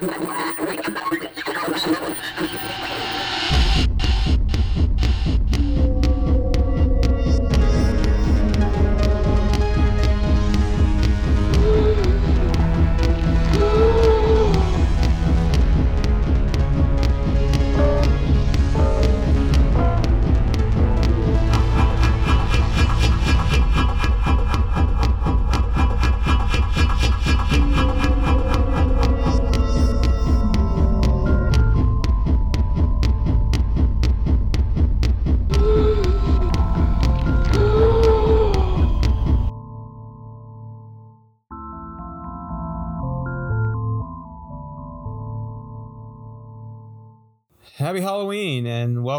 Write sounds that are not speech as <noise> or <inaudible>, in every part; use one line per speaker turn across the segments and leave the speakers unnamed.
Happy Halloween and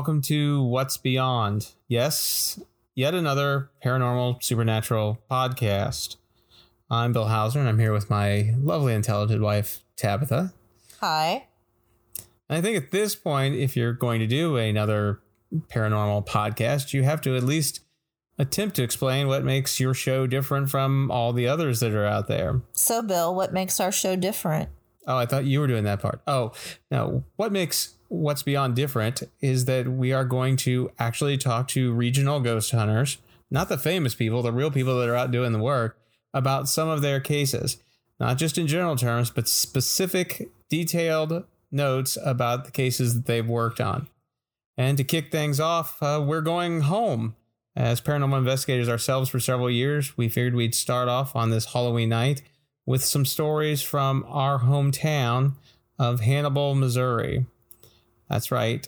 welcome to What's Beyond. Yes, yet another paranormal supernatural podcast. I'm Bill Hauser and I'm here with my lovely and talented wife, Tabitha.
Hi.
And I think at this point, if you're going to do another paranormal podcast, you have to at least attempt to explain what makes your show different from all the others that are out there.
So, Bill, what makes our show different?
Oh, I thought you were doing that part. Oh, no. What makes what's beyond different is that we are going to actually talk to regional ghost hunters, not the famous people, the real people that are out doing the work, about some of their cases. Not just in general terms, but specific, detailed notes about the cases that they've worked on. And to kick things off, uh, we're going home. As paranormal investigators ourselves for several years, we figured we'd start off on this Halloween night with some stories from our hometown of Hannibal, Missouri. That's right.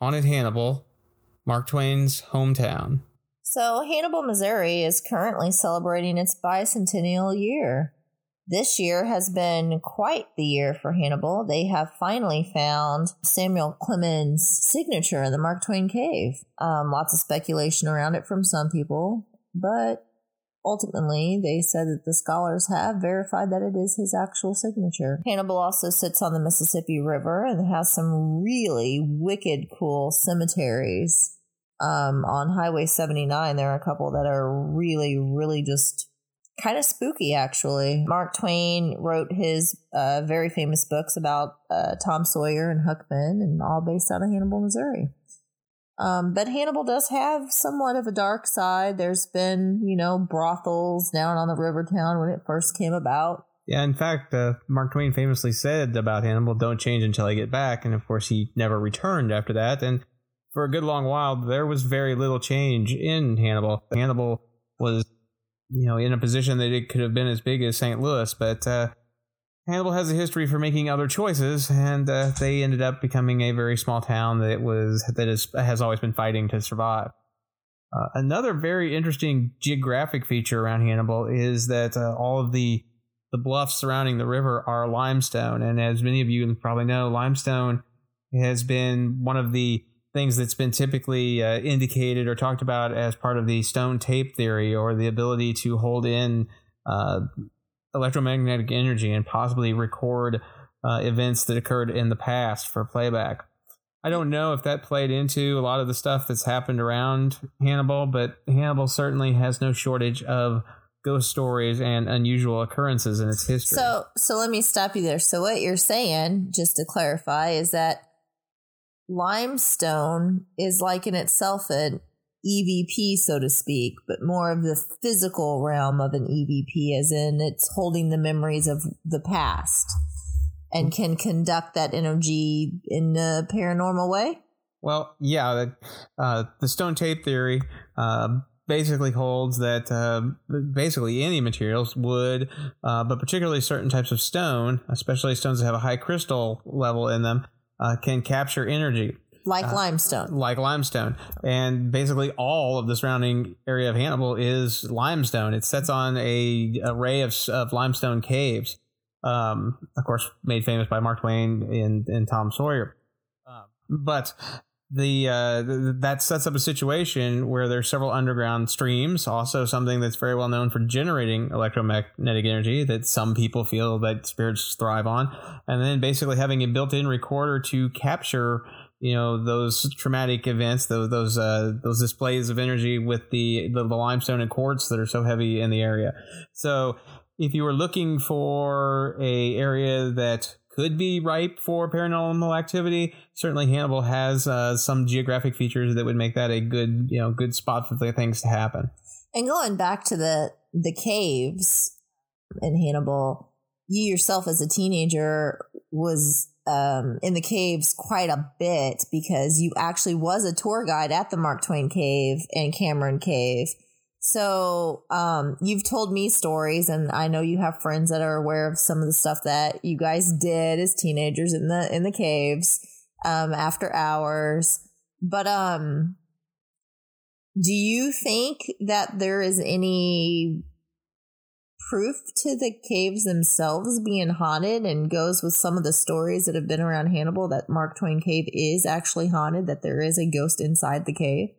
Haunted Hannibal, Mark Twain's hometown.
So, Hannibal, Missouri is currently celebrating its bicentennial year. This year has been quite the year for Hannibal. They have finally found Samuel Clemens' signature in the Mark Twain cave. Um, lots of speculation around it from some people, but ultimately, they said that the scholars have verified that it is his actual signature. Hannibal also sits on the Mississippi River and has some really wicked cool cemeteries. Um, on Highway 79, there are a couple that are really, really just kind of spooky, actually. Mark Twain wrote his uh, very famous books about uh, Tom Sawyer and Huck Finn, and all based out of Hannibal, Missouri. Um, but Hannibal does have somewhat of a dark side. There's been, you know, brothels down on the river town when it first came about.
Yeah, in fact, uh, Mark Twain famously said about Hannibal, don't change until I get back. And of course, he never returned after that. And for a good long while, there was very little change in Hannibal. Hannibal was, you know, in a position that it could have been as big as St. Louis, but uh, Hannibal has a history for making other choices, and uh, they ended up becoming a very small town that was that is has always been fighting to survive. Uh, another very interesting geographic feature around Hannibal is that uh, all of the the bluffs surrounding the river are limestone, and as many of you probably know, limestone has been one of the things that's been typically uh, indicated or talked about as part of the stone tape theory, or the ability to hold in uh, electromagnetic energy and possibly record uh, events that occurred in the past for playback. I don't know if that played into a lot of the stuff that's happened around Hannibal, but Hannibal certainly has no shortage of ghost stories and unusual occurrences in its history.
So, so let me stop you there. So, what you're saying, just to clarify, is that limestone is like in itself an EVP, so to speak, but more of the physical realm of an EVP, as in it's holding the memories of the past and can conduct that energy in a paranormal way?
Well, yeah, the, uh, the stone tape theory uh, basically holds that uh, basically any materials, wood, uh, but particularly certain types of stone, especially stones that have a high crystal level in them, uh, can capture energy
like uh, limestone.
Like limestone. And basically all of the surrounding area of Hannibal is limestone. It sets on a array of, of limestone caves. Um, of course, made famous by Mark Twain and, and Tom Sawyer. Uh, but the uh, that sets up a situation where there's several underground streams. Also, something that's very well known for generating electromagnetic energy that some people feel that spirits thrive on, and then basically having a built-in recorder to capture you know those traumatic events, those those uh, those displays of energy with the, the, the limestone and quartz that are so heavy in the area. So if you were looking for a area that could be ripe for paranormal activity, certainly Hannibal has uh, some geographic features that would make that a good, you know, good spot for the things to happen.
And going back to the the caves in Hannibal, you yourself as a teenager was um, in the caves quite a bit because you actually was a tour guide at the Mark Twain Cave and Cameron Cave. So um, you've told me stories, and I know you have friends that are aware of some of the stuff that you guys did as teenagers in the in the caves um, after hours. But um, do you think that there is any proof to the caves themselves being haunted and goes with some of the stories that have been around Hannibal that Mark Twain Cave is actually haunted, that there is a ghost inside the cave?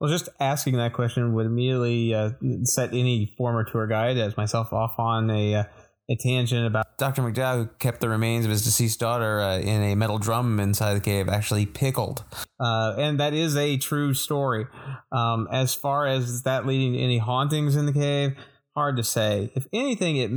Well, just asking that question would immediately uh, set any former tour guide, as myself, off on a, uh, a tangent about Dr. McDowell, who kept the remains of his deceased daughter uh, in a metal drum inside the cave, actually pickled. Uh, and that is a true story. Um, as far as that leading to any hauntings in the cave, hard to say. If anything, it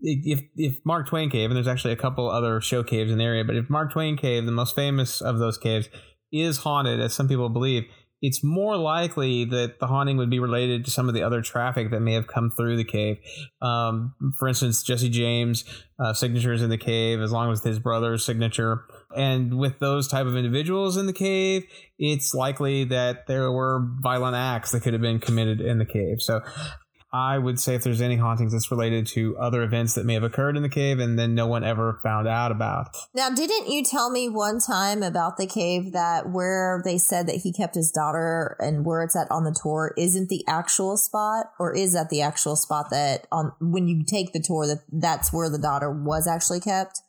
if if Mark Twain Cave, and there's actually a couple other show caves in the area, but if Mark Twain Cave, the most famous of those caves, is haunted, as some people believe, it's more likely that the haunting would be related to some of the other traffic that may have come through the cave. Um, for instance, Jesse James' uh, signatures in the cave, as long as his brother's signature. And with those type of individuals in the cave, it's likely that there were violent acts that could have been committed in the cave. So I would say if there's any hauntings, it's related to other events that may have occurred in the cave and then no one ever found out about.
Now, didn't you tell me one time about the cave that where they said that he kept his daughter and where it's at on the tour isn't the actual spot, or is that the actual spot that on when you take the tour that that's where the daughter was actually kept?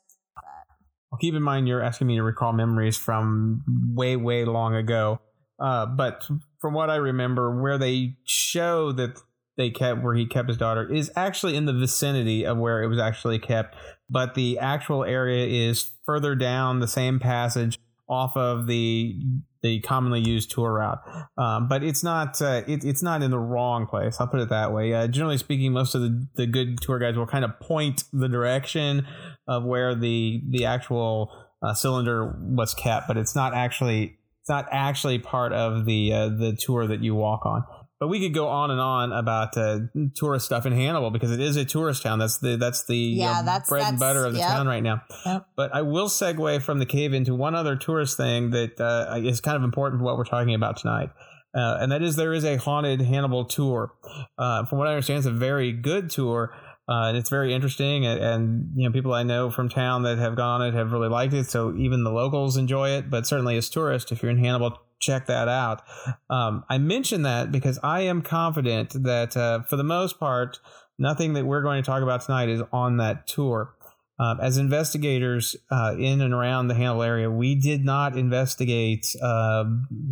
Well, keep in mind you're asking me to recall memories from way, way long ago. Uh, but from what I remember, where they show that they kept where he kept his daughter is actually in the vicinity of where it was actually kept, but the actual area is further down the same passage off of the the commonly used tour route. Um, but it's not uh, it, it's not in the wrong place. I'll put it that way. Uh, generally speaking, most of the, the good tour guides will kind of point the direction of where the the actual uh, cylinder was kept, but it's not actually it's not actually part of the uh, the tour that you walk on. But we could go on and on about uh, tourist stuff in Hannibal because it is a tourist town. That's the that's the
yeah,
uh,
that's,
bread
that's,
and butter of the
yep.
town right now.
Yep.
But I will segue from the cave into one other tourist thing that uh, is kind of important for what we're talking about tonight. Uh, and that is there is a haunted Hannibal tour. Uh, from what I understand, it's a very good tour. Uh, and it's very interesting, and, and, you know people I know from town that have gone on it have really liked it. So even the locals enjoy it. But certainly as tourists, if you're in Hannibal, check that out. Um, I mention that because I am confident that uh, for the most part, nothing that we're going to talk about tonight is on that tour. Uh, as investigators uh, in and around the Hannibal area, we did not investigate, uh,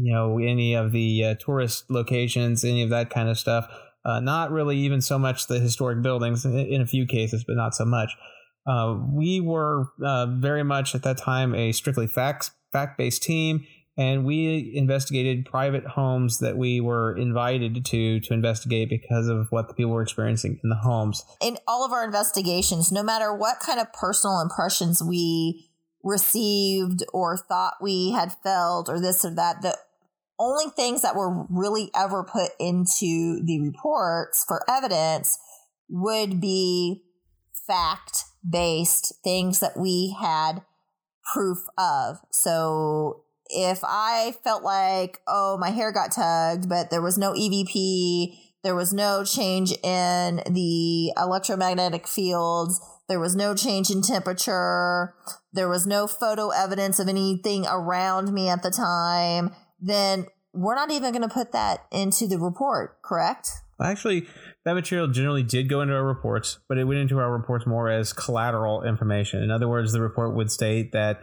you know, any of the uh, tourist locations, any of that kind of stuff. Uh, not really even so much the historic buildings in, a few cases, but not so much. Uh, we were very much at that time a strictly facts fact based team and we investigated private homes that we were invited to to investigate because of what the people were experiencing in the homes.
In all of our investigations, no matter what kind of personal impressions we received or thought we had felt or this or that, the only things that were really ever put into the reports for evidence would be fact based things that we had proof of. So if I felt like, oh, my hair got tugged, but there was no EVP, there was no change in the electromagnetic fields, there was no change in temperature, there was no photo evidence of anything around me at the time, then we're not even going to put that into the report, correct?
Actually, that material generally did go into our reports, but it went into our reports more as collateral information. In other words, the report would state that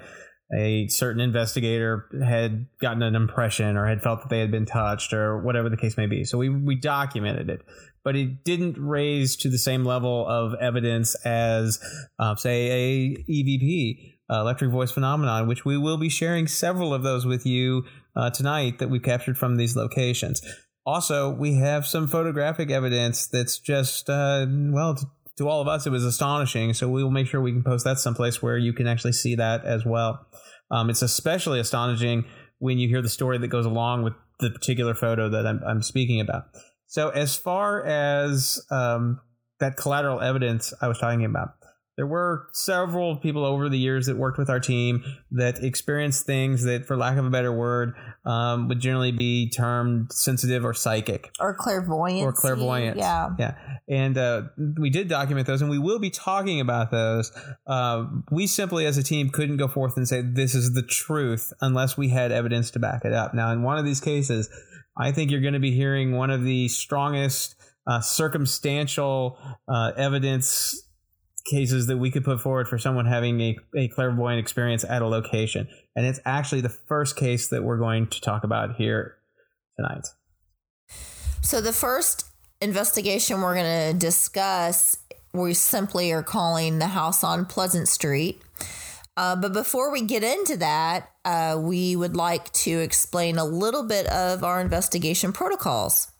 a certain investigator had gotten an impression or had felt that they had been touched or whatever the case may be. So we, we documented it, but it didn't raise to the same level of evidence as, uh, say, a EVP, uh, electric voice phenomenon, which we will be sharing several of those with you uh, tonight that we captured from these locations. Also, we have some photographic evidence that's just, uh, well, to all of us, it was astonishing. So we will make sure we can post that someplace where you can actually see that as well. Um, it's especially astonishing when you hear the story that goes along with the particular photo that I'm, I'm speaking about. So as far as um, that collateral evidence I was talking about, there were several people over the years that worked with our team that experienced things that, for lack of a better word, um, would generally be termed sensitive or psychic
or clairvoyant
or clairvoyant.
Yeah,
yeah. And uh, we did document those, and we will be talking about those. Uh, we simply, as a team, couldn't go forth and say this is the truth unless we had evidence to back it up. Now, in one of these cases, I think you're going to be hearing one of the strongest uh, circumstantial uh, evidence cases that we could put forward for someone having a, a clairvoyant experience at a location. And it's actually the first case that we're going to talk about here tonight.
So, the first investigation we're going to discuss, we simply are calling the house on Pleasant Street. Uh, but before we get into that, uh, we would like to explain a little bit of our investigation protocols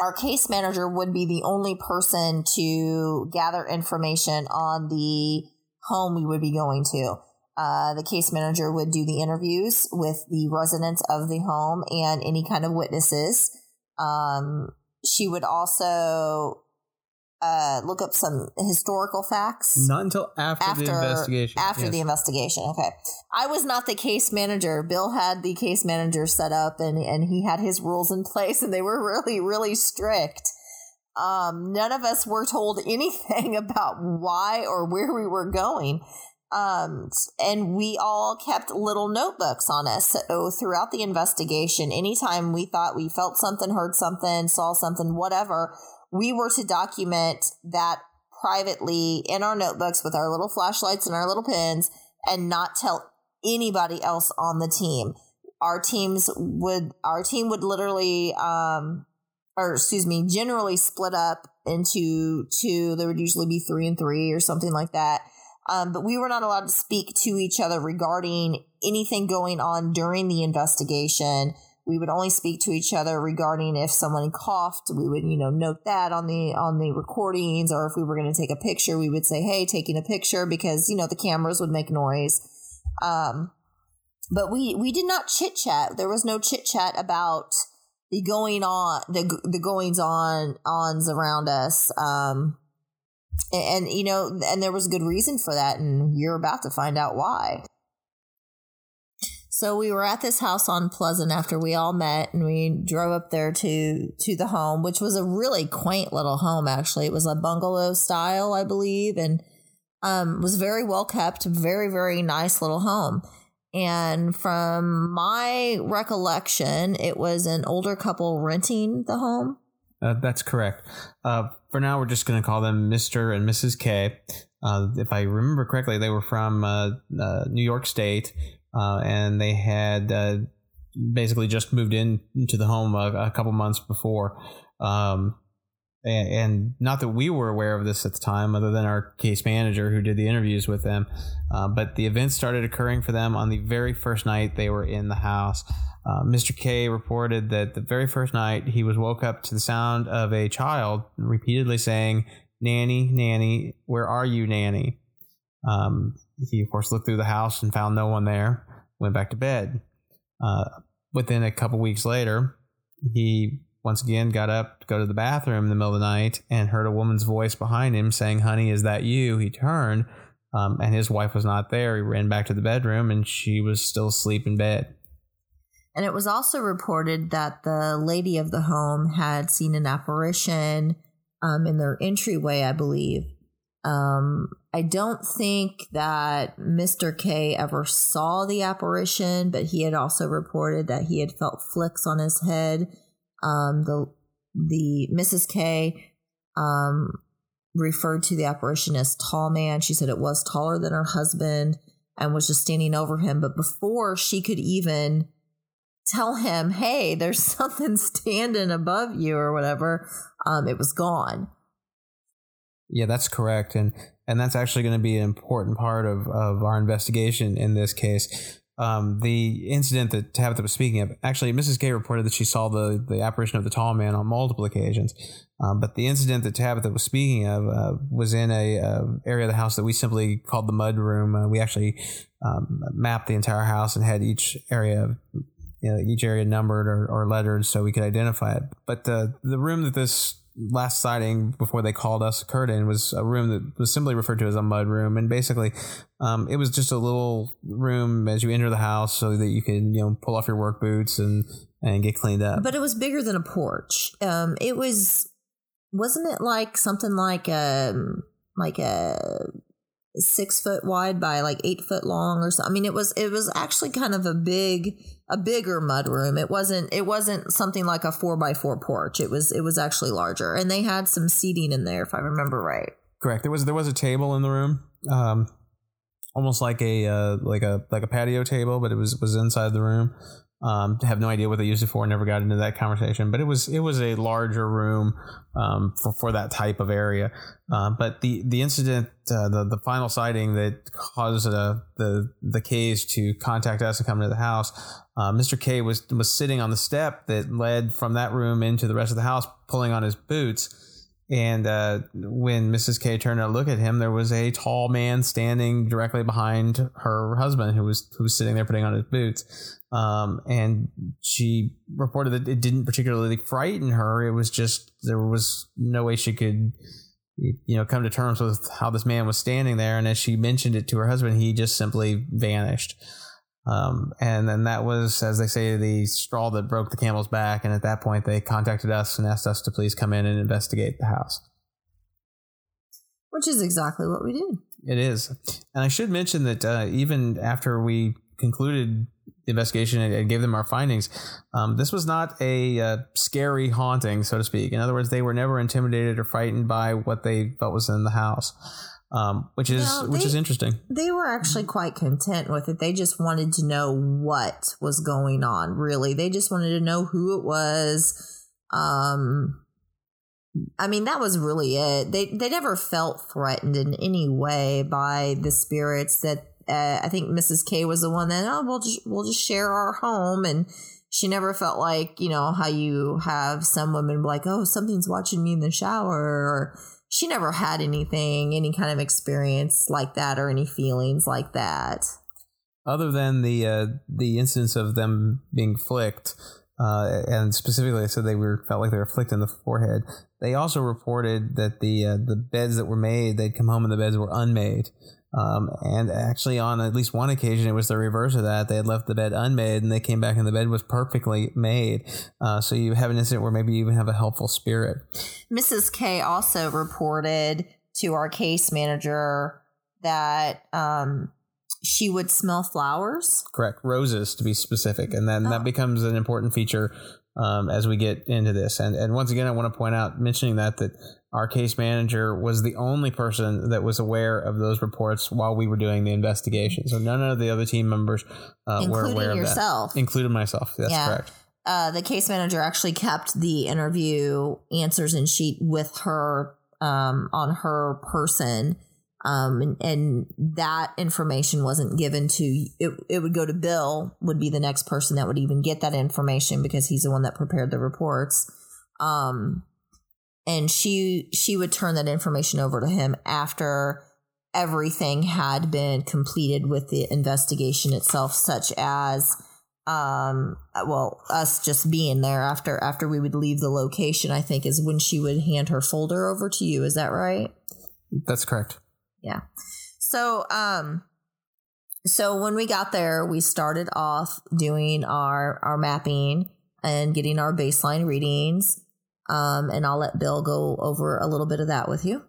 our case manager would be the only person to gather information on the home we would be going to. Uh, the case manager would do the interviews with the residents of the home and any kind of witnesses. Um, she would also uh, look up some historical facts.
Not until after, after the investigation.
After yes. the investigation, okay. I was not the case manager. Bill had the case manager set up, and and he had his rules in place, and they were <laughs> really really strict. Um, none of us were told anything <laughs> about why or where we were going. Um, and we all kept little notebooks on us. So throughout the investigation, anytime we thought we felt something, heard something, saw something, whatever, we were to document that privately in our notebooks with our little flashlights and our little pens and not tell anybody else on the team. Our teams would, our team would literally, um, or excuse me, generally split up into two. There would usually be three and three or something like that. Um, but we were not allowed to speak to each other regarding anything going on during the investigation we would only speak to each other regarding if someone coughed. We would you know note that on the on the recordings or if we were going to take a picture we would say hey taking a picture because you know the cameras would make noise. Um, but we we did not chit chat. There was no chit chat about the going on the the goings on ons around us. Um, and, and you know and there was a good reason for that and you're about to find out why so we were at this house on Pleasant after we all met and we drove up there to to the home, which was a really quaint little home actually. It was a bungalow style, I believe, and um, was very well kept, very, very nice little home. And from my recollection, it was an older couple renting the home.
Uh, that's correct. Uh, for now, we're just going to call them Mr. and Mrs. K. Uh, if I remember correctly, they were from uh, uh, New York State uh, and they had uh, basically just moved in into the home a, a couple months before. Um, and, and, not that we were aware of this at the time, other than our case manager who did the interviews with them. Uh, but the events started occurring for them on the very first night they were in the house. Uh, Mr. K reported that the very first night he was woke up to the sound of a child repeatedly saying, Nanny, Nanny, where are you, Nanny? Um, he, of course, looked through the house and found no one there, went back to bed. Uh, within a couple weeks later, he once again got up to go to the bathroom in the middle of the night and heard a woman's voice behind him saying, Honey, is that you? He turned, um, and his wife was not there. He ran back to the bedroom, and she was still asleep in bed.
And it was also reported that the lady of the home had seen an apparition um, in their entryway, I believe. Um, I don't think that Mr. K ever saw the apparition, but he had also reported that he had felt flicks on his head. Um, the the Mrs. K um, referred to the apparition as tall man. She said it was taller than her husband and was just standing over him. But before she could even tell him, "Hey, there's <laughs> something standing above you" or whatever, um, it was gone.
Yeah, that's correct, and and that's actually going to be an important part of of our investigation in this case. um, the incident that Tabitha was speaking of, actually, Mrs. K reported that she saw the, the apparition of the tall man on multiple occasions. Um, but the incident that Tabitha was speaking of uh, was in a uh, area of the house that we simply called the mud room. Uh, we actually um, mapped the entire house and had each area, you know, each area numbered or, or lettered so we could identify it. But the the room that this last sighting before they called us occurred in was a room that was simply referred to as a mud room, and basically, um, it was just a little room as you enter the house so that you can you know pull off your work boots and and get cleaned up.
But it was bigger than a porch. Um, it was, wasn't it like something like a like a six foot wide by like eight foot long or something? I mean, it was it was actually kind of a big a bigger mud room. It wasn't it wasn't something like a four by four porch. It was it was actually larger, and they had some seating in there if I remember right.
Correct. There was there was a table in the room, um, almost like a uh, like a like a patio table, but it was was inside the room. Um, have no idea what they used it for. Never got into that conversation, but it was it was a larger room um, for for that type of area. Uh, but the the incident, uh, the the final sighting that caused uh, the the K's to contact us and come to the house, uh, Mr. K was was sitting on the step that led from that room into the rest of the house, pulling on his boots. And uh, when Mrs. K turned to look at him, there was a tall man standing directly behind her husband, who was who was sitting there putting on his boots. Um, and she reported that it didn't particularly frighten her. It was just there was no way she could, you know, come to terms with how this man was standing there. And as she mentioned it to her husband, he just simply vanished. Um, and then that was, as they say, the straw that broke the camel's back. And at that point, they contacted us and asked us to please come in and investigate the house.
Which is exactly what we did.
It is. And I should mention that uh, even after we concluded the investigation and, gave them our findings, um, this was not a uh, scary haunting, so to speak. In other words, they were never intimidated or frightened by what they felt was in the house. Um, which is
No,
which
they-
is interesting.
They were actually quite content with it. They just wanted to know what was going on, really. They just wanted to know who it was. Um I mean, that was really it. They they never felt threatened in any way by the spirits that uh, I think Mrs. K was the one that oh we'll just we'll just share our home and she never felt like, you know, how you have some women like, oh, something's watching me in the shower or she never had anything, any kind of experience like that or any feelings like that.
other than the uh, the instance of them being flicked, uh, and specifically, they said they were felt like they were flicked in the forehead. They also reported that the uh, the beds that were made, they'd come home and the beds were unmade. Um, and actually, on at least one occasion, it was the reverse of that. They had left the bed unmade, and they came back, and the bed was perfectly made. Uh, so you have an incident where maybe you even have a helpful spirit.
Mrs. K also reported to our case manager that um, she would smell flowers.
Correct, roses to be specific, and then
Oh.
that becomes an important feature um, as we get into this. And and once again, I want to point out, mentioning that that our case manager was the only person that was aware of those reports while we were doing the investigation. So none of the other team members uh, were aware of
yourself.
that, including myself. That's
Yeah.
correct.
uh, the case manager actually kept the interview answers and sheet with her um, on her person. Um, and, and that information wasn't given to it. It would go to Bill. Would be the next person that would even get that information because he's the one that prepared the reports. Um, and she she would turn that information over to him after everything had been completed with the investigation itself, such as um well us just being there after after we would leave the location i think is when she would hand her folder over to you. Is that right?
That's correct.
yeah. So um so when we got there we started off doing our our mapping and getting our baseline readings um and i'll let bill go over a little bit of that with you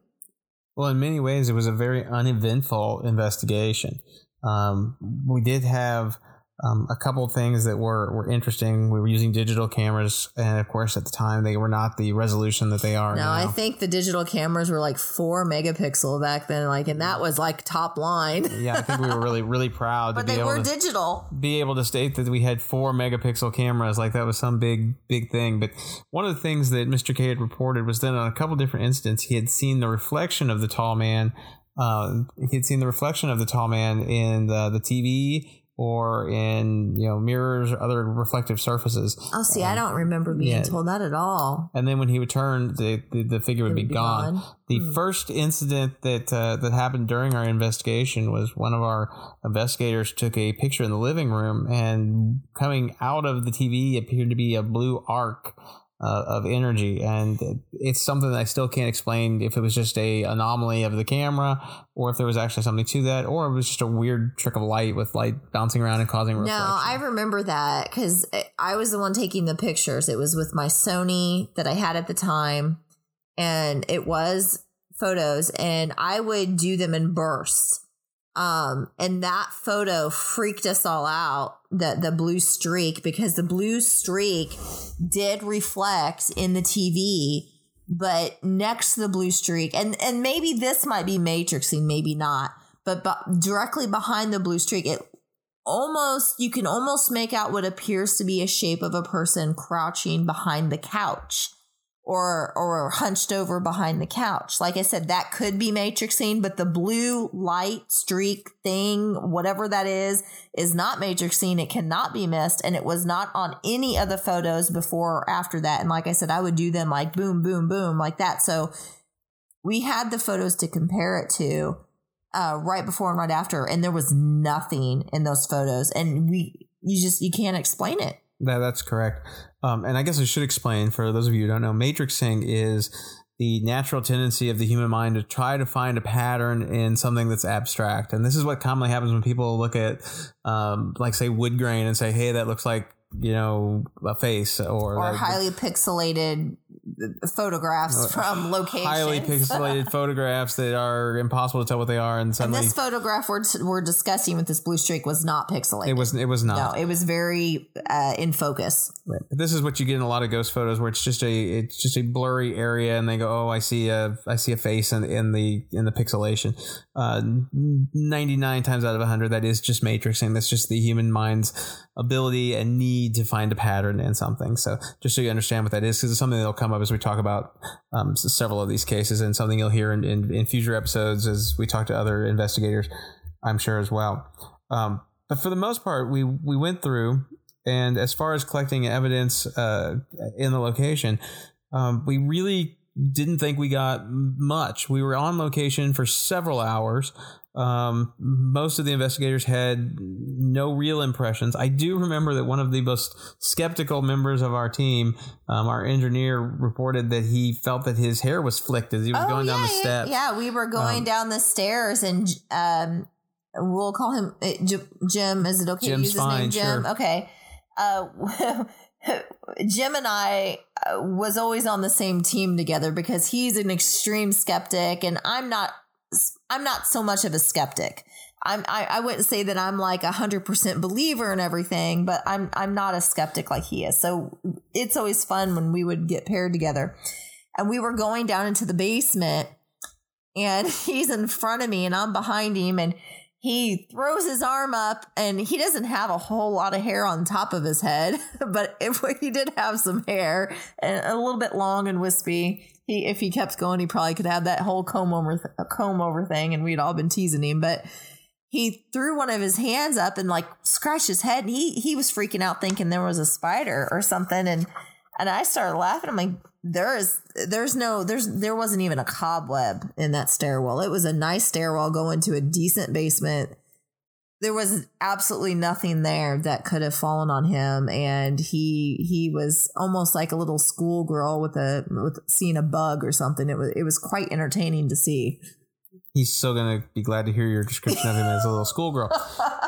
Well, in many ways, it was a very uneventful investigation. Um, we did have um, a couple of things that were, were interesting. We were using digital cameras, and of course, at the time, they were not the resolution that they are
no
now.
i think the digital cameras were like four megapixel back then like and that was like top line <laughs>
yeah, I think we were really, really proud <laughs>
but
to be
they
able
were
to
digital
be able to state that we had four megapixel cameras. Like that was some big, big thing. But one of the things that Mr. K had reported was that on a couple different instances, he had seen the reflection of the tall man. Uh, he had seen the reflection of the tall man in the, the TV or in you know mirrors or other reflective surfaces.
Oh, see, I don't remember being
yeah.
told that at all.
And then when he returned, the the, the figure would be,
would be
gone.
gone.
The
Hmm.
first incident that uh, that happened during our investigation was one of our investigators took a picture in the living room, and coming out of the TV appeared to be a blue arc. Uh, of energy, and it's something that I still can't explain if it was just a anomaly of the camera, or if there was actually something to that, or it was just a weird trick of light with light bouncing around and causing
No,
reflection.
I remember that because I was the one taking the pictures. It was with my Sony that I had at the time, and it was photos, and I would do them in bursts. Um, and that photo freaked us all out. The the blue streak because the blue streak did reflect in the TV, but next to the blue streak, and and maybe this might be matrixing, maybe not, but, but directly behind the blue streak, it almost you can almost make out what appears to be a shape of a person crouching behind the couch or or hunched over behind the couch. Like I said, that could be matrixing, but the blue light streak thing, whatever that is, is not matrixing. It cannot be missed, and it was not on any of the photos before or after that. And like I said, I would do them like boom, boom, boom, like that. So we had the photos to compare it to uh, right before and right after, and there was nothing in those photos, and we you just you can't explain it.
That, that's correct. Um, and I guess I should explain for those of you who don't know, matrixing is the natural tendency of the human mind to try to find a pattern in something that's abstract. And this is what commonly happens when people look at, um, like, say, wood grain and say, hey, that looks like, you know, a face or,
Or
like,
highly pixelated photographs from <laughs> locations.
Uh, highly pixelated <laughs> photographs that are impossible to tell what they are. And
and this photograph we're, we're discussing with this blue streak was not pixelated.
it was, it was not.
no, it was very uh, in focus.
Right. This is what you get in a lot of ghost photos where it's just a it's just a blurry area and they go, Oh, I see a I see a face in, in the in the pixelation. Uh, 99 times out of 100 that is just matrixing. That's just the human mind's ability and need to find a pattern in something. So just so you understand what that is, because it's something that'll come up as we talk about um, several of these cases and something you'll hear in, in, in future episodes as we talk to other investigators, I'm sure as well. Um, but for the most part, we we went through, and as far as collecting evidence uh, in the location, um, we really didn't think we got much. We were on location for several hours. Um, most of the investigators had no real impressions. I do remember that one of the most skeptical members of our team, um, our engineer, reported that he felt that his hair was flicked as he was going down the
Oh, yeah,
steps.
Yeah, we were going
Um,
down the stairs, and um, we'll call him uh, Jim. Is it okay
Jim's
to use his
fine,
name, Jim?
sure.
Okay. Uh, <laughs> Jim and I uh, was always on the same team together because he's an extreme skeptic, and I'm not. I'm not so much of a skeptic. I'm, I, I wouldn't say that I'm like a hundred percent believer in everything, but I'm I'm not a skeptic like he is. So it's always fun when we would get paired together, and we were going down into the basement, and <laughs> he's in front of me, and I'm behind him, and he throws his arm up, and he doesn't have a whole lot of hair on top of his head, <laughs> but if he did have some hair and a little bit long and wispy. He, if he kept going, he probably could have that whole comb over comb over thing, and we'd all been teasing him, but he threw one of his hands up and like scratched his head and he he was freaking out thinking there was a spider or something and and I started laughing I'm like there is there's no there's there wasn't even a cobweb in that stairwell. It was a nice stairwell going to a decent basement. There was absolutely nothing there that could have fallen on him. And he he was almost like a little schoolgirl with a with seeing a bug or something. It was it was quite entertaining to see
he's still gonna be glad to hear your description of him as a little schoolgirl. <laughs>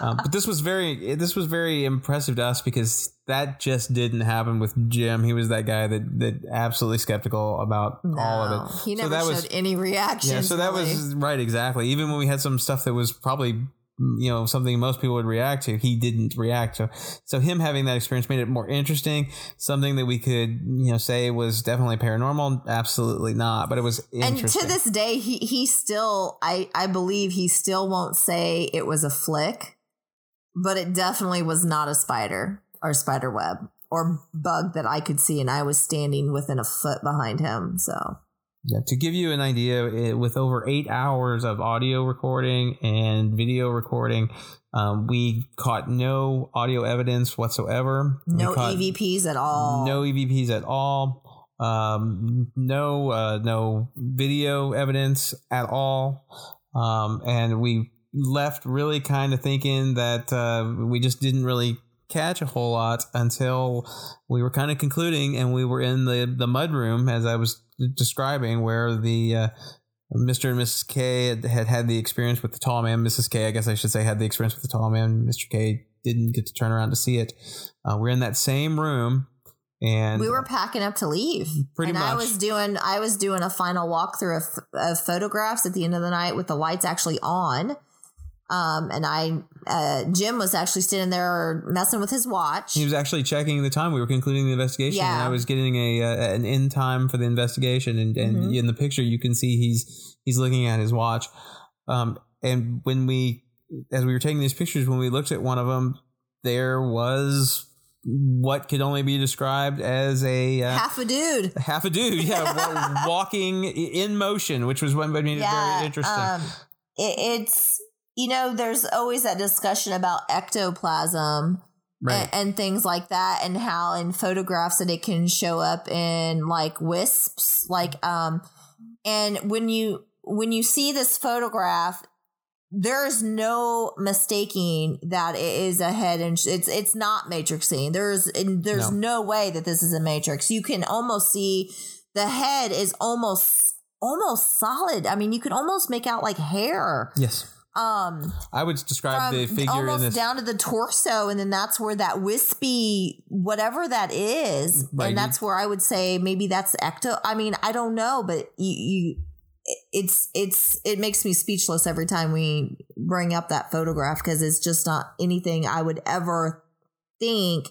Um, but this was very this was very impressive to us because that just didn't happen with Jim. He was that guy that that absolutely skeptical about all of it.
He
So
never
that
showed
was-
any reaction.
Yeah, so that was right exactly. Even when we had some stuff that was probably you know something most people would react to, he didn't react to. So him having that experience made it more interesting. Something that we could you know say was definitely paranormal. Absolutely not, but it was
and to this day, he he still I I believe he still won't say it was a flick, but it definitely was not a spider or spider web or bug that I could see, and I was standing within a foot behind him. So
Yeah, to give you an idea, it, with over eight hours of audio recording and video recording, um, we caught no audio evidence whatsoever.
No EVPs at all.
No EVPs at all. Um, no, uh, no video evidence at all. Um, and we left really kind of thinking that uh, we just didn't really catch a whole lot until we were kind of concluding and we were in the the mud room as I was describing where the uh, Mr. and Mrs. K had, had, had the experience with the tall man. Mrs. K, I guess I should say, had the experience with the tall man. Mr. K didn't get to turn around to see it. Uh, we're in that same room and
we were packing up to leave
pretty
and
much.
i was doing i was doing a final walkthrough of, of photographs at the end of the night with the lights actually on um, and I, uh, Jim was actually sitting there messing with his watch.
He was actually checking the time. We were concluding the investigation,
Yeah.
and I was getting a uh, an end time for the investigation. And, and
Mhm.
in the picture, you can see he's he's looking at his watch. Um, and when we, as we were taking these pictures, when we looked at one of them, there was what could only be described as a uh,
Half a dude.
half a dude, yeah, <laughs> walking in motion, which was what made it very interesting.
Um, it, it's you know, there's always that discussion about ectoplasm
right.
and, and things like that, and how in photographs that it can show up in like wisps, like um, and when you when you see this photograph. There's no mistaking that it is a head and sh- it's it's not matrixing. There's and there's
No.
no way that this is a matrix. You can almost see the head is almost almost solid. I mean, you can almost make out like hair.
yes,
Um,
I would describe the figure in
almost
this.
down to the torso, and then that's where that wispy whatever that is,
Right,
and that's where I would say maybe that's ecto. I mean, I don't know, but you, you it's it's it makes me speechless every time we bring up that photograph because it's just not anything I would ever think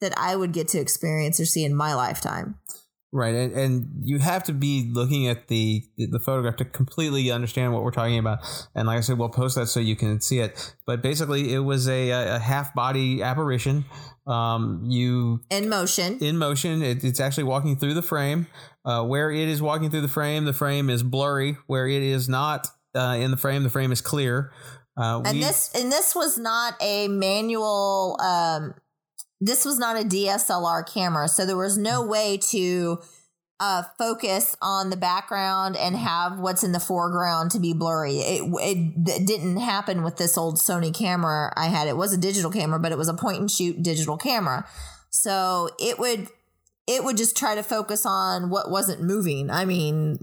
that I would get to experience or see in my lifetime.
Right, and, and you have to be looking at the the photograph to completely understand what we're talking about. And like I said, we'll post that so you can see it. But basically, it was a, a half body apparition. Um, you
In motion.
in motion. It, it's actually walking through the frame. Uh, where it is walking through the frame, the frame is blurry. Where it is not uh, in the frame, the frame is clear. Uh,
and
we-
this and this was not a manual um this was not a DSLR camera so there was no way to uh focus on the background and have what's in the foreground to be blurry. It it, d- didn't happen with this old Sony camera I had. It was a digital camera but it was a point and shoot digital camera. So it would it would just try to focus on what wasn't moving. I mean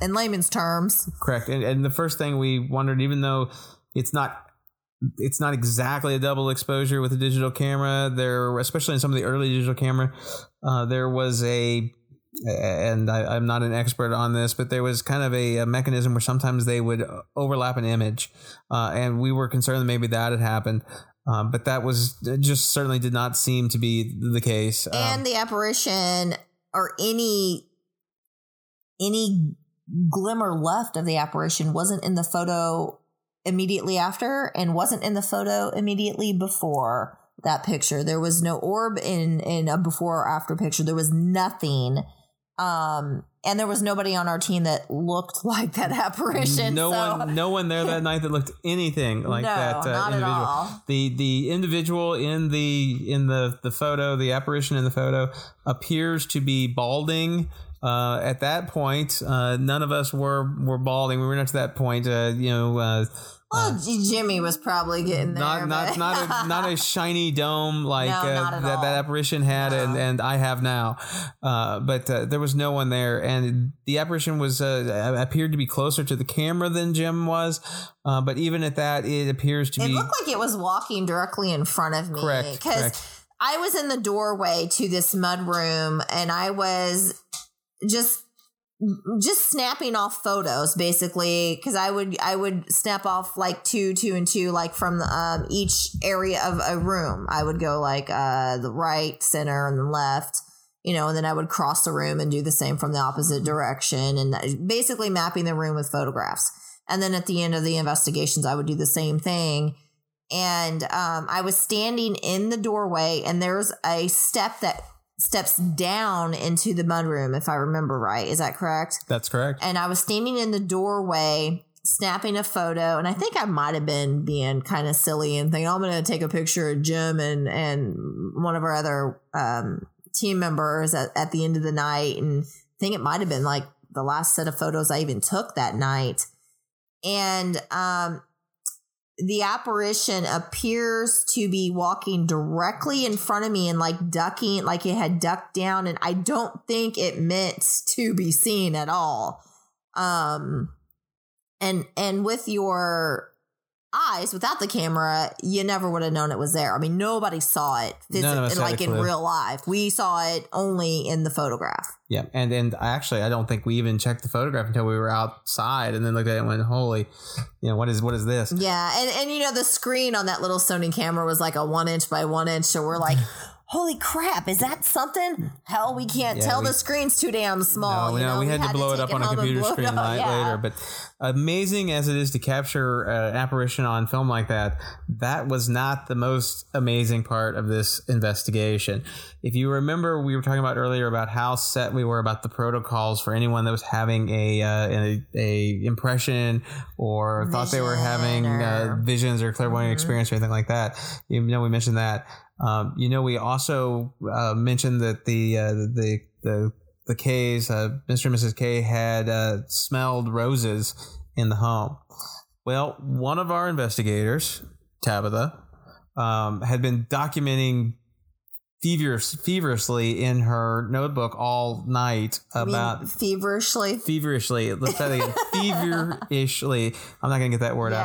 in layman's terms.
Correct. And, and the first thing we wondered, even though it's not it's not exactly a double exposure with a digital camera, there especially in some of the early digital camera, uh, there was a and I, I'm not an expert on this, but there was kind of a, a mechanism where sometimes they would overlap an image, uh, and we were concerned that maybe that had happened. Um, but that was just certainly did not seem to be the case. Um,
and the apparition or any any glimmer left of the apparition wasn't in the photo immediately after and wasn't in the photo immediately before that picture. There was no orb in in a before or after picture. There was nothing. Um and there was nobody on our team that looked <laughs> like that apparition
no
so-
one, no one there that night that looked anything <laughs> like
no,
that uh,
not
individual.
at all.
The the individual in the in the the photo the apparition in the photo appears to be balding uh, at that point uh, none of us were were balding we were not to that point uh, you know uh,
well J- jimmy was probably getting there
not not not a <laughs> not a shiny dome like
No,
uh, that
all.
that apparition had and
No.
and I have now uh, but uh, there was no one there and the apparition was uh, appeared to be closer to the camera than Jim was uh, but even at that it appears to
It
be It
looked like it was walking directly in front of me.
Correct,
Because. I was in the doorway to this mud room and I was just just snapping off photos basically because I would I would snap off like two two and two like from um, each area of a room. I would go like uh, the right center and the left you know and then I would cross the room and do the same from the opposite direction and basically mapping the room with photographs. And then at the end of the investigations I would do the same thing. And um, I was standing in the doorway, and there's a step that steps down into the mudroom, if I remember right. Is that correct?
That's correct.
And I was standing in the doorway snapping a photo and I think I might have been being kind of silly and thinking, oh, I'm going to take a picture of Jim and, and one of our other um, team members at, at the end of the night. And I think it might have been like the last set of photos I even took that night. And um, the apparition appears to be walking directly in front of me and like ducking, like it had ducked down. And I don't think it meant to be seen at all. Um, and and with your eyes without the camera, you never would have known it was there. I mean, nobody saw it
None of us
physically, like in real life. We saw it only in the photograph.
Yeah, and and actually, I don't think we even checked the photograph until we were outside, and then looked at it and went, "Holy, you know, what is what is this?"
Yeah, and and you know the screen on that little Sony camera was like a one inch by one inch, so we're like, <laughs> holy crap, is that something? Hell, we can't
Yeah,
tell.
we-
the screen's too damn small.
no,
you
no,
know?
we had to blow it up on a computer screen
up, yeah.
later. But amazing as it is to capture an apparition on film like that, that was not the most amazing part of this investigation. If you remember, we were talking about earlier about how set we were about the protocols for anyone that was having a uh, a, a impression or thought they were having uh,
or- Mm-hmm.
visions or clairvoyant experience or anything like that. You know, we mentioned that. Um, you know, we also uh, mentioned that the uh, the the the K's, uh, Mr. and Mrs. K had uh, smelled roses in the home. Well, one of our investigators, Tabitha, um, had been documenting feverish, feverishly in her notebook all night about
feverishly.
feverishly. Let's again. <laughs> Feverishly. I'm not gonna get that word
Yeah.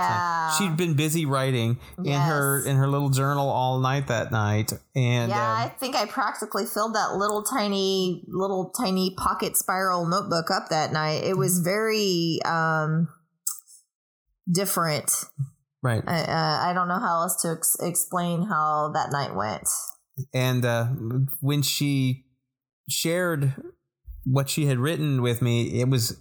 out. She'd been busy writing in her in her little journal all night that night, and
Yeah,
um,
I think I practically filled that little tiny, little tiny pocket spiral notebook up that night. It was very um, different.
right.
I, uh, I don't know how else to ex- explain how that night went.
And uh, when she shared what she had written with me, it was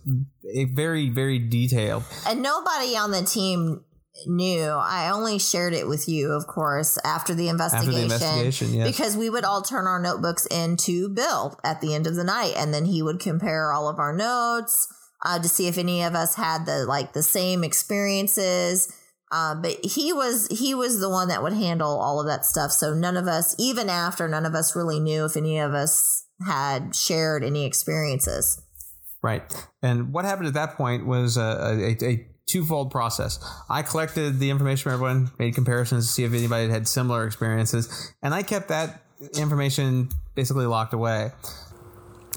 a very, very detailed.
And nobody on the team knew. I only shared it with you, of course, after the
After
investigation.
the investigation, yes.
Because we would all turn our notebooks into Bill at the end of the night, and then he would compare all of our notes uh, to see if any of us had the like the same experiences. Uh, but he was he was the one that would handle all of that stuff. So none of us, even after, none of us really knew if any of us had shared any experiences.
Right. And what happened at that point was a, a, a twofold process. I collected the information from everyone, made comparisons to see if anybody had similar experiences, and I kept that information basically locked away.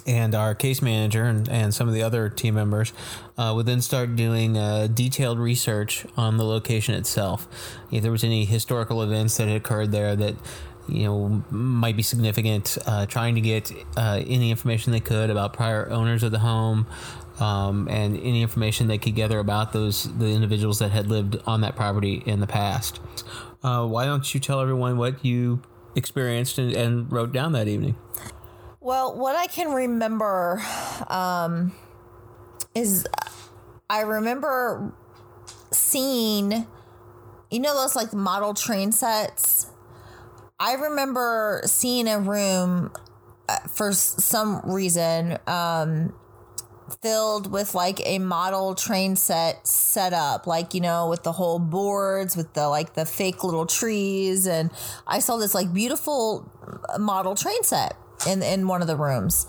And our case manager and, and some of the other team members uh, would then start doing uh, detailed research on the location itself. If there was any historical events that had occurred there that you know might be significant, uh, trying to get uh, any information they could about prior owners of the home, um, and any information they could gather about those the individuals that had lived on that property in the past. Uh, why don't you tell everyone what you experienced and, and wrote down that evening?
Well, what I can remember um, is I remember seeing, you know, those like model train sets. I remember seeing a room uh, for some reason um, filled with like a model train set set up, like you know, with the whole boards, with the like the fake little trees, and I saw this like beautiful model train set in in one of the rooms.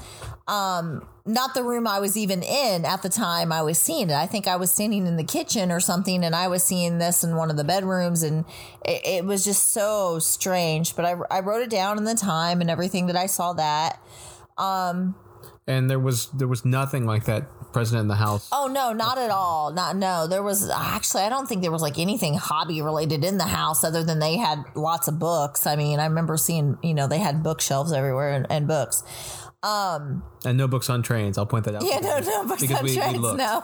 Um, not the room I was even in at the time I was seeing it. I think I was standing in the kitchen or something, and I was seeing this in one of the bedrooms, and it, it was just so strange. But I, I wrote it down in the time and everything that I saw that. Um,
And there was there was nothing like that present in the house.
Oh no, not at all. Not no. There was actually I don't think there was like anything hobby related in the house other than they had lots of books. I mean, I remember seeing, you know, they had bookshelves everywhere and, and books. Um
And no books on trains. I'll point that out.
yeah, no, no books
Because
on
we- we
trains.
looked.
no.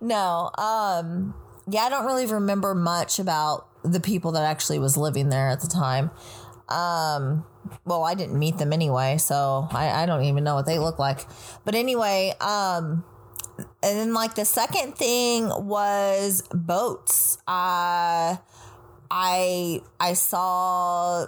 <laughs> no. Um yeah, I don't really remember much about the people that actually was living there at the time. Um well, I didn't meet them anyway, so I, I don't even know what they look like. But anyway, um and then like the second thing was boats. Uh I I saw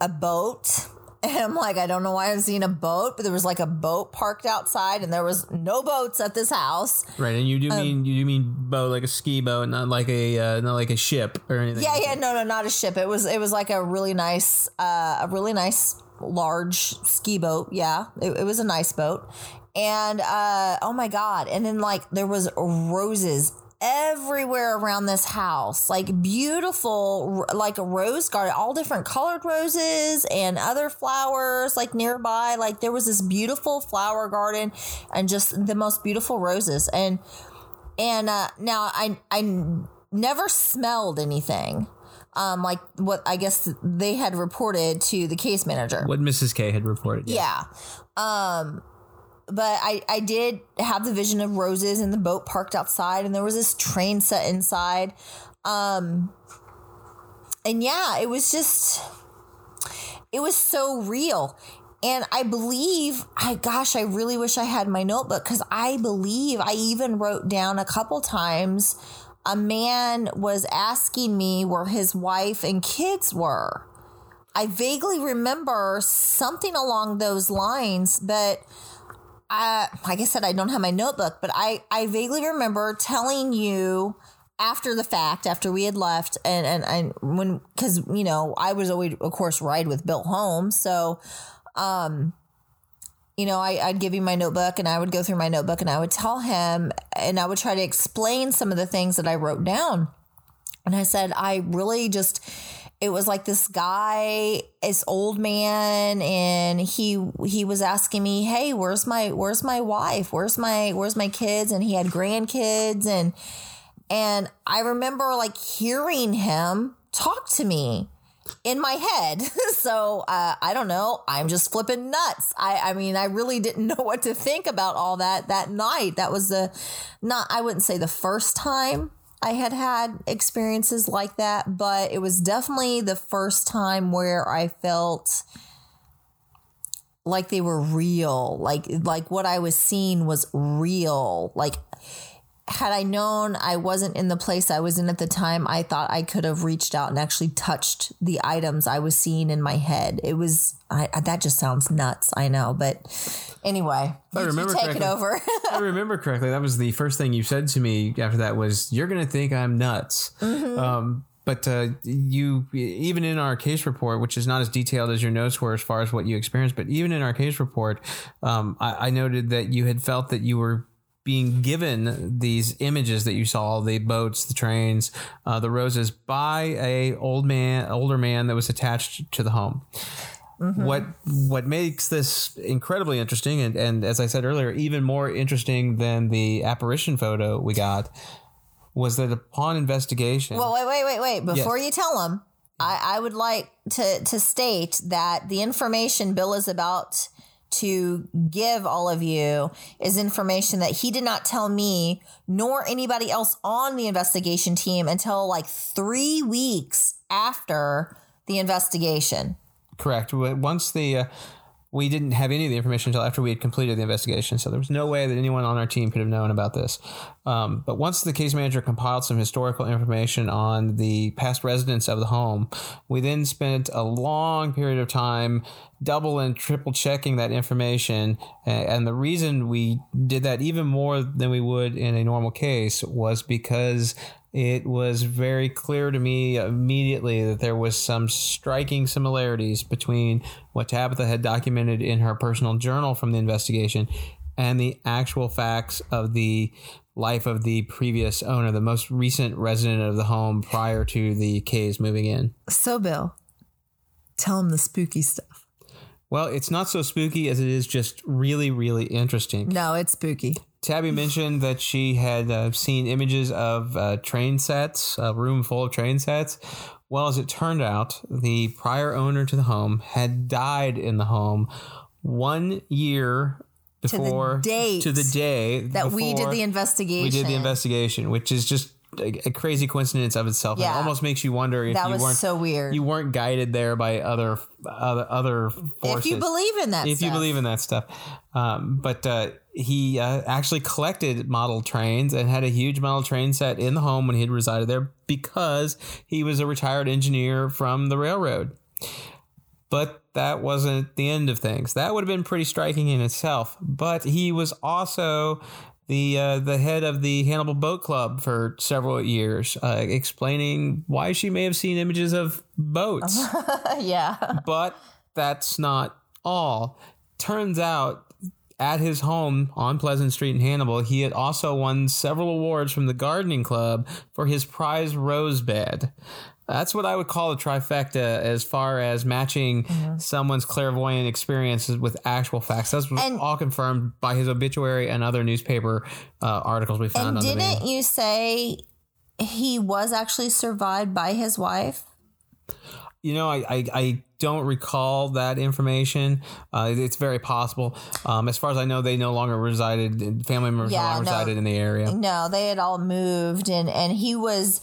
a boat And I'm like, I don't know why I'm seeing a boat, but there was like a boat parked outside, and there was no boats at this house.
Right, and you do
Um,
mean you do mean boat like a ski boat, not like a uh, not like a ship or anything.
Yeah,
like
yeah,
that.
no, no, not a ship. It was it was like a really nice, uh, a really nice large ski boat. Yeah, it, it was a nice boat, and uh, oh my god! And then like there was roses everywhere around this house, like beautiful, like a rose garden, all different colored roses and other flowers like nearby. Like there was this beautiful flower garden and just the most beautiful roses and and uh, now I, I never smelled anything. Um, like what I guess they had reported to the case manager.
What Mrs. K had reported.
Yeah. Um, but I, I did have the vision of roses and the boat parked outside, and there was this train set inside. Um, and yeah, it was just, it was so real. And I believe, I gosh, I really wish I had my notebook because I believe I even wrote down a couple times a man was asking me where his wife and kids were. I vaguely remember something along those lines, but I, like I said, I don't have my notebook, but I, I vaguely remember telling you after the fact, after we had left, and and, and when because you know I was always, of course, ride with Bill Holmes, so um, you know, I, I'd give you my notebook and I would go through my notebook and I would tell him and I would try to explain some of the things that I wrote down. And I said, I really just, it was like this guy, this old man, and he he was asking me, Hey, where's my where's my wife? Where's my where's my kids? And he had grandkids and and I remember like hearing him talk to me in my head. <laughs> so uh, I don't know. I'm just flipping nuts. I, I mean, I really didn't <laughs> know what to think about all that that night. That was the not, I wouldn't say the first time I had had experiences like that, but it was definitely the first time where I felt like they were real. Like, like what I was seeing was real. Like, had I known I wasn't in the place I was in at the time, I thought I could have reached out and actually touched the items I was seeing in my head. It was I, that just sounds nuts. I know, but anyway,
I remember
take it
correctly.
over.
I <laughs> remember correctly. That was the first thing you said to me after that was, "You're going to think I'm nuts."
Mm-hmm.
Um, but uh, you, even in our case report, which is not as detailed as your notes were as far as what you experienced, but even in our case report, um, I, I noted that you had felt that you were being given these images that you saw the boats the trains uh, the roses by a old man older man that was attached to the home. What what makes this incredibly interesting and, and as I said earlier, even more interesting than the apparition photo we got was that upon investigation
well, wait, wait, wait, wait. Before you tell them, I, I would like to to state that the information Bill is about to give all of you is information that he did not tell me nor anybody else on the investigation team until like three weeks after the investigation.
correct once the uh, we didn't have any of the information until after we had completed the investigation so there was no way that anyone on our team could have known about this. Um, but once the case manager compiled some historical information on the past residents of the home we then spent a long period of time double and triple checking that information and the reason we did that even more than we would in a normal case was because it was very clear to me immediately that there was some striking similarities between what Tabitha had documented in her personal journal from the investigation and the actual facts of the life of the previous owner, the most recent resident of the home prior to the K's moving in.
So, Bill, tell him the spooky stuff.
Well, it's not so spooky as it is just really, really interesting.
No, it's spooky.
Tabby mentioned that she had uh, seen images of uh, train sets, a room full of train sets. Well, as it turned out, the prior owner to the home had died in the home one year
the
before
date
to the day
That we did the investigation.
we did the investigation, which is just a, a crazy coincidence of itself.
Yeah.
It almost makes you wonder if
That
you
was
weren't
so weird.
you weren't guided there by other other other forces
if you believe in that
if you believe in that stuff. Um, but uh, he uh, actually collected model trains and had a huge model train set in the home when he had resided there because he was a retired engineer from the railroad. But that wasn't the end of things. That would have been pretty striking in itself. But he was also the uh, the head of the Hannibal Boat Club for several years, uh, explaining why she may have seen images of boats. <laughs>
yeah.
But that's not all. Turns out at his home on Pleasant Street in Hannibal, he had also won several awards from the gardening club for his prize rose bed. That's what I would call a trifecta as far as matching mm-hmm. someone's clairvoyant experiences with actual facts. That's and, all confirmed by his obituary and other newspaper uh, articles we found.
And didn't you say he was actually survived by his wife?
You know, I, I, I don't recall that information. Uh, it's very possible. Um, as far as I know, they no longer resided. Family members yeah, no longer no, resided in the area.
No, they had all moved, and and he was.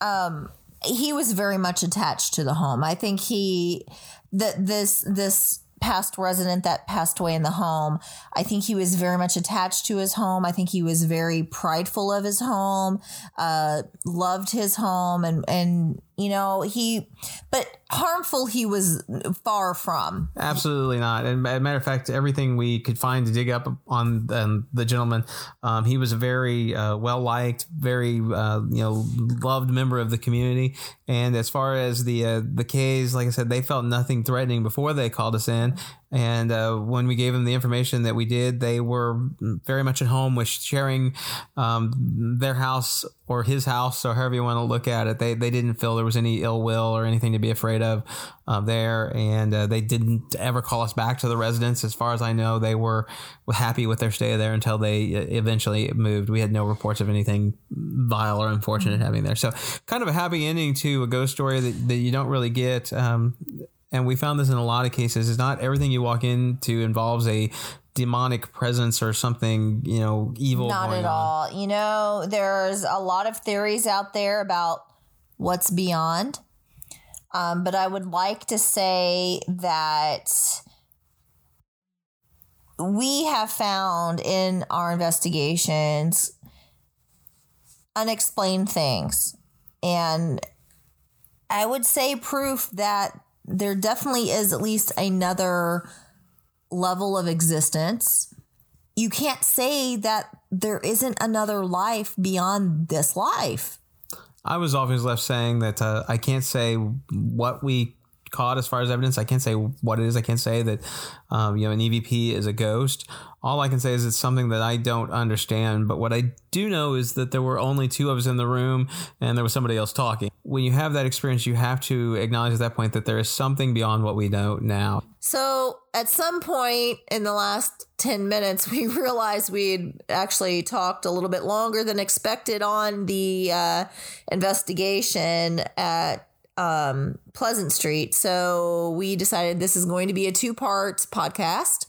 Um, he was very much attached to the home. I think he that this this past resident that passed away in the home, I think he was very much attached to his home. I think he was very prideful of his home, uh, loved his home, and and you know he, but harmful he was far from.
Absolutely not. And as a matter of fact, everything we could find to dig up on um, the gentleman, um, he was a very uh, well liked, very uh, you know loved member of the community. And as far as the uh, the Kays, like I said, they felt nothing threatening before they called us in, and uh, when we gave them the information that we did, they were very much at home with sharing um, their house or his house, or however you want to look at it. They, they didn't feel there was any ill will or anything to be afraid of uh, there. And uh, they didn't ever call us back to the residence. As far as I know, they were happy with their stay there until they uh, eventually moved. We had no reports of anything vile or unfortunate mm-hmm. happening there. So, kind of a happy ending to a ghost story that, that you don't really get. Um, and we found this in a lot of cases. Is not everything you walk into involves a demonic presence or something you know evil
not at on. all. You know there's a lot of theories out there about what's beyond. Um, but i would like to say that we have found in our investigations unexplained things. And i would say proof that there definitely is at least another level of existence. You can't say that there isn't another life beyond this life.
I was always left saying that uh, I can't say what we caught as far as evidence. I can't say what it is. I can't say that um, you know an EVP is a ghost. All I can say is it's something that I don't understand. But what I do know is that there were only two of us in the room, and there was somebody else talking. When you have that experience, you have to acknowledge at that point that there is something beyond what we know now.
So at some point in the last 10 minutes, <laughs> we realized we'd actually talked a little bit longer than expected on the uh, investigation at um, Pleasant Street. So we decided this is going to be a two part podcast.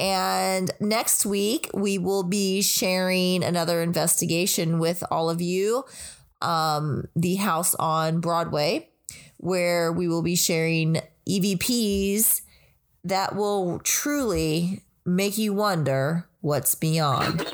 And next week, we will be sharing another investigation with all of you um, the house on Broadway, where we will be sharing EVPs that will truly make you wonder what's beyond.